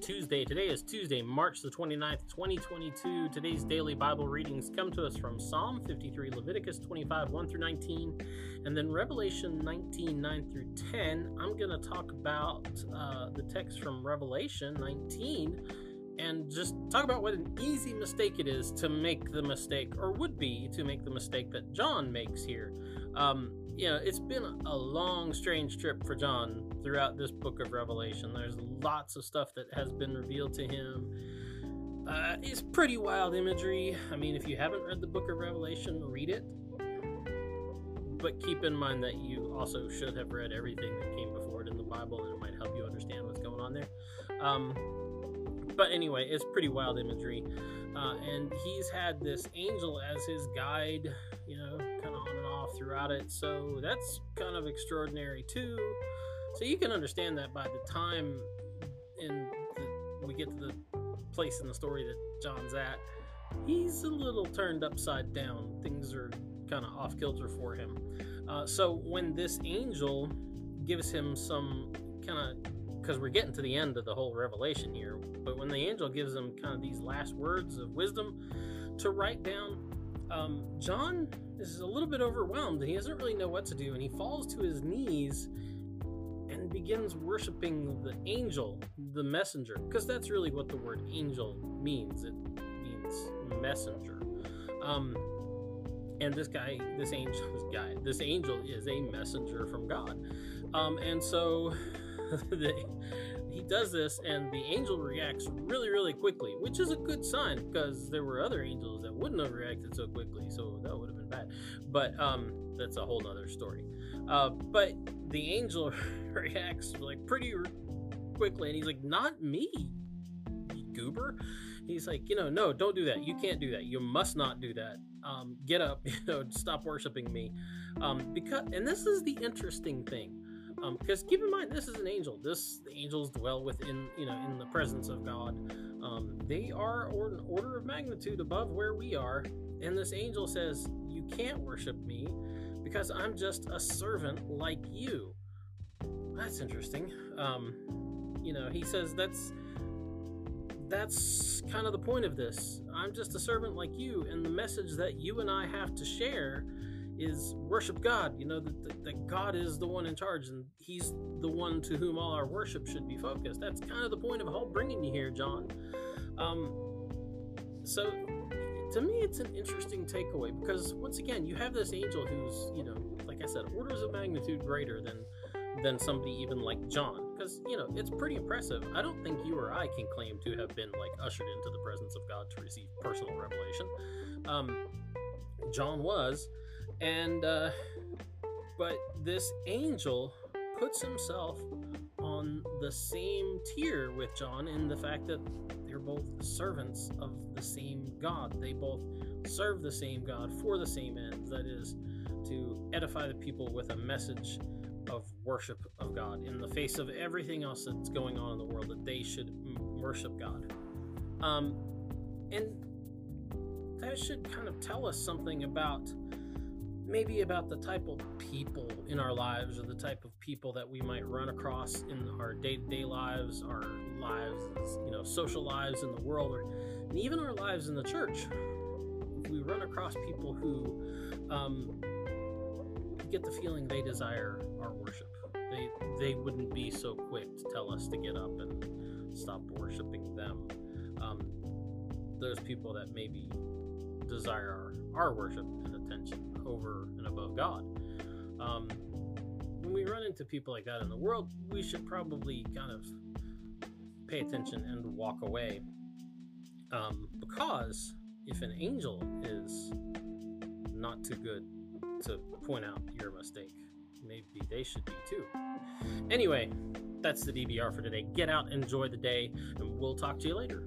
Tuesday. Today is Tuesday, March the 29th, 2022. Today's daily Bible readings come to us from Psalm 53, Leviticus 25, 1 through 19, and then Revelation 19, 9 through 10. I'm going to talk about uh, the text from Revelation 19 and just talk about what an easy mistake it is to make the mistake, or would be to make the mistake that John makes here. Um, you know, it's been a long, strange trip for John throughout this book of Revelation. There's lots of stuff that has been revealed to him. Uh, it's pretty wild imagery. I mean, if you haven't read the book of Revelation, read it. But keep in mind that you also should have read everything that came before it in the Bible, and it might help you understand what's going on there. Um, but anyway, it's pretty wild imagery. Uh, and he's had this angel as his guide, you know, throughout it. So that's kind of extraordinary too. So you can understand that by the time in the, we get to the place in the story that John's at, he's a little turned upside down. Things are kind of off kilter for him. Uh, so when this angel gives him some kind of, because we're getting to the end of the whole revelation here, but when the angel gives him kind of these last words of wisdom to write down, um, John is a little bit overwhelmed. And he doesn't really know what to do, and he falls to his knees and begins worshiping the angel, the messenger, because that's really what the word angel means. It means messenger. Um, and this guy, this angel, this guy, this angel is a messenger from God. Um, and so the, he does this, and the angel reacts really, really quickly, which is a good sign because there were other angels that wouldn't have reacted so quickly, so that would have been bad. But um, that's a whole nother story. Uh, but the angel reacts like pretty quickly, and he's like, "Not me, goober." He's like, "You know, no, don't do that. You can't do that. You must not do that. Um, get up. You know, stop worshiping me." Um, because, and this is the interesting thing. Um, because keep in mind, this is an angel. This the angels dwell within, you know, in the presence of God. Um, they are an order of magnitude above where we are, and this angel says, "You can't worship me because I'm just a servant like you." That's interesting. Um, you know, he says that's that's kind of the point of this. I'm just a servant like you, and the message that you and I have to share is worship God. You know, that, that, God is the one in charge and He's the one to whom all our worship should be focused. That's kind of the point of all bringing you here, John. Um, so, to me, it's an interesting takeaway because, once again, you have this angel who's, you know, like I said, orders of magnitude greater than than somebody even like John because you know it's pretty impressive. I don't think you or I can claim to have been like ushered into the presence of God to receive personal revelation. Um, John was, and uh, but this angel puts himself on the same tier with John in the fact that they're both servants of the same God. They both serve the same God for the same ends. That is, to edify the people with a message of worship of God in the face of everything else that's going on in the world, that they should worship God. Um, and that should kind of tell us something about maybe about the type of people in our lives or the type of people that we might run across in our day-to-day lives our lives you know social lives in the world or, and even our lives in the church. If we run across people who um, get the feeling they desire our worship. They they wouldn't be so quick to tell us to get up and stop worshiping them. Um, those people that maybe desire our, our worship and attention over and above God. Um, when we run into people like that in the world, we should probably kind of pay attention and walk away. Um, because if an angel is not too good to point out your mistake, maybe they should be too. Anyway, that's the DBR for today. Get out, enjoy the day, and we'll talk to you later.